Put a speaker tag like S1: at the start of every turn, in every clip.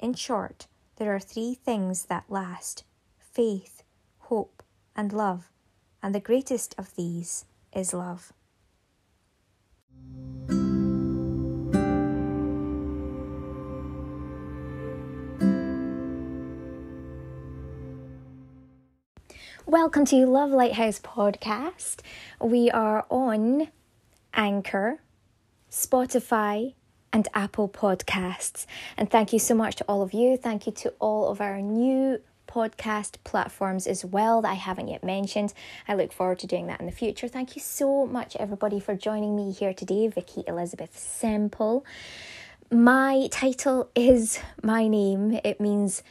S1: In short, there are three things that last faith, hope, and love, and the greatest of these is love. Welcome to Love Lighthouse Podcast. We are on Anchor, Spotify, and Apple Podcasts. And thank you so much to all of you. Thank you to all of our new podcast platforms as well that I haven't yet mentioned. I look forward to doing that in the future. Thank you so much, everybody, for joining me here today. Vikkie Elizabeth Semple. My title is my name, it means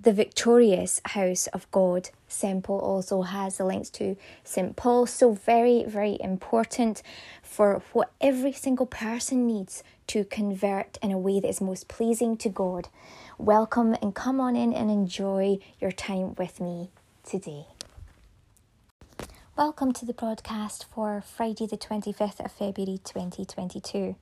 S1: the victorious house of God. Semple also has the links to St. Paul. So, very, very important for what every single person needs to convert in a way that is most pleasing to God. Welcome and come on in and enjoy your time with me today. Welcome to the broadcast for Friday, the 25th of February 2022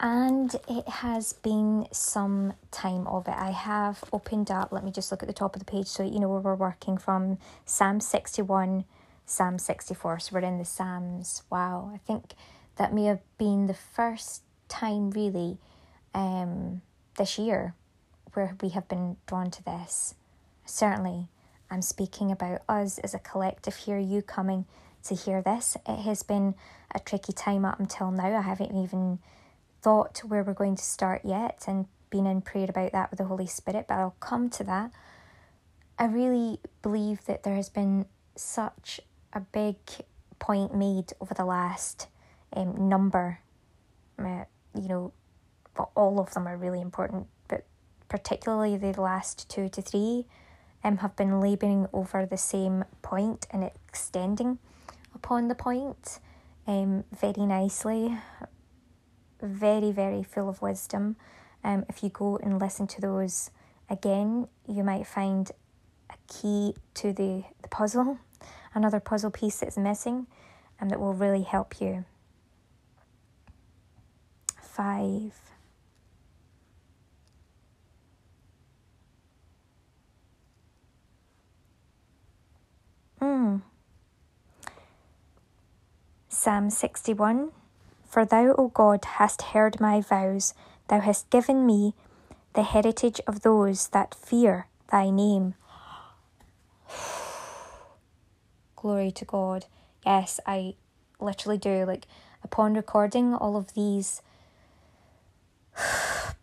S1: and it has been some time of it. I have opened up, let me just look at the top of the page so you know where we're working from Psalm 61, Psalm 64. So we're in the Psalms. Wow, I think that may have been the first time really um, this year where we have been drawn to this. Certainly, I'm speaking about us as a collective here, you coming to hear this. It has been a tricky time up until now. I haven't even thought where we're going to start yet and been in prayer about that with the Holy Spirit, but I'll come to that. I really believe that there has been such a big point made over the last um, number. Uh, you know, all of them are really important, but particularly the last two to three um, have been labouring over the same point and extending upon the point um, very nicely very, very full of wisdom. Um, if you go and listen to those again, you might find a key to the, the puzzle, another puzzle piece that's missing, and that will really help you. Five. Mm. Psalm 61 for thou, O God, hast heard my vows, thou hast given me the heritage of those that fear thy name. Glory to God. Yes, I literally do. Like, upon recording all of these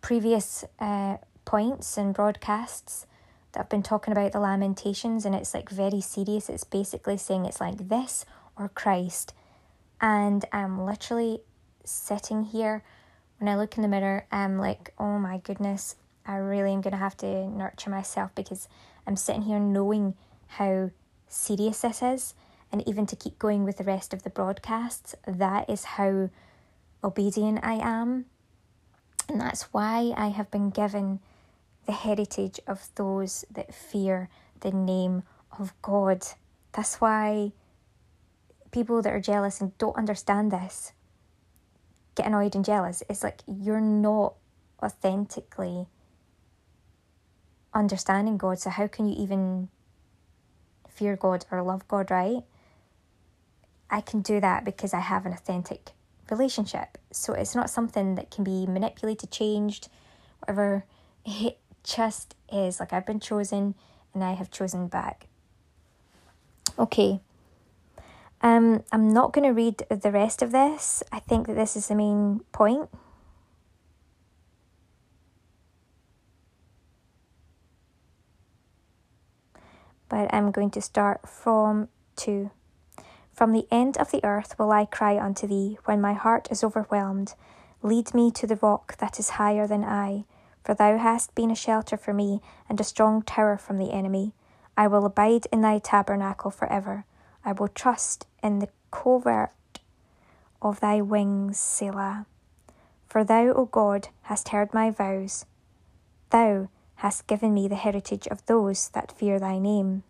S1: previous uh, points and broadcasts that I've been talking about the Lamentations, and it's like very serious. It's basically saying it's like this or Christ. And I'm literally sitting here, when I look in the mirror, I'm like, oh my goodness, I really am going to have to nurture myself because I'm sitting here knowing how serious this is. And even to keep going with the rest of the broadcasts, that is how obedient I am. And that's why I have been given the heritage of those that fear the name of God. That's why people that are jealous and don't understand this get annoyed and jealous. It's like you're not authentically understanding God. So, how can you even fear God or love God, right? I can do that because I have an authentic relationship. So, it's not something that can be manipulated, changed, whatever. It just is. Like, I've been chosen and I have chosen back. Okay, um, I'm not going to read the rest of this. I think that this is the main point. But I'm going to start from 2. From the end of the earth will I cry unto thee when my heart is overwhelmed. Lead me to the rock that is higher than I, for thou hast been a shelter for me and a strong tower from the enemy. I will abide in thy tabernacle for ever. I will trust in the covert of thy wings, Selah. For thou, O God, hast heard my vows. Thou hast given me the heritage of those that fear thy name.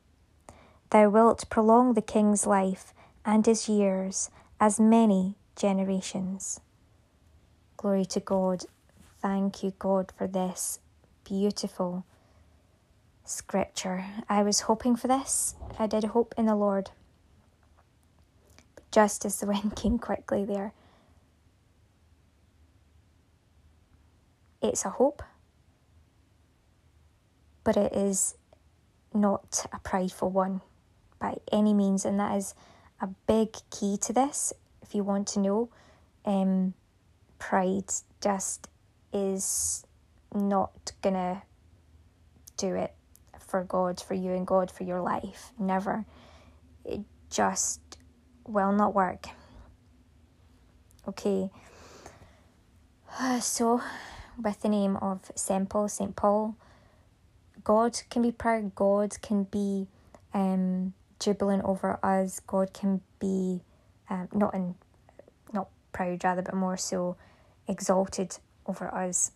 S1: Thou wilt prolong the king's life and his years as many generations. Glory to God. Thank you, God, for this beautiful scripture. I was hoping for this. I did hope in the Lord. Just as the wind came quickly there, it's a hope, but it is not a prideful one by any means, and that is a big key to this. If you want to know, um, pride just is not gonna do it for God, for you and God, for your life. Never. It just will not work. Okay. So, with the name of St. Paul, St. Paul, God can be proud, God can be um, jubilant over us, God can be um, not in not proud rather, but more so exalted over us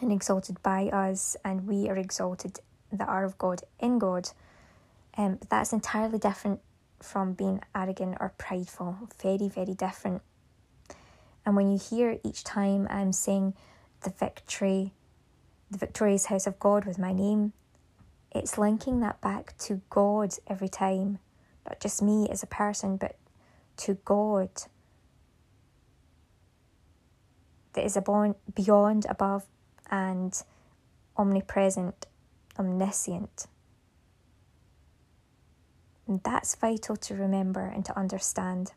S1: and exalted by us, and we are exalted that are of God in God. Um, that's entirely different from being arrogant or prideful. Very, very different. And when you hear each time I'm saying the victory, the victorious house of God with my name, it's linking that back to God every time. Not just me as a person, but to God that is beyond, above, and omnipresent, omniscient. And that's vital to remember and to understand.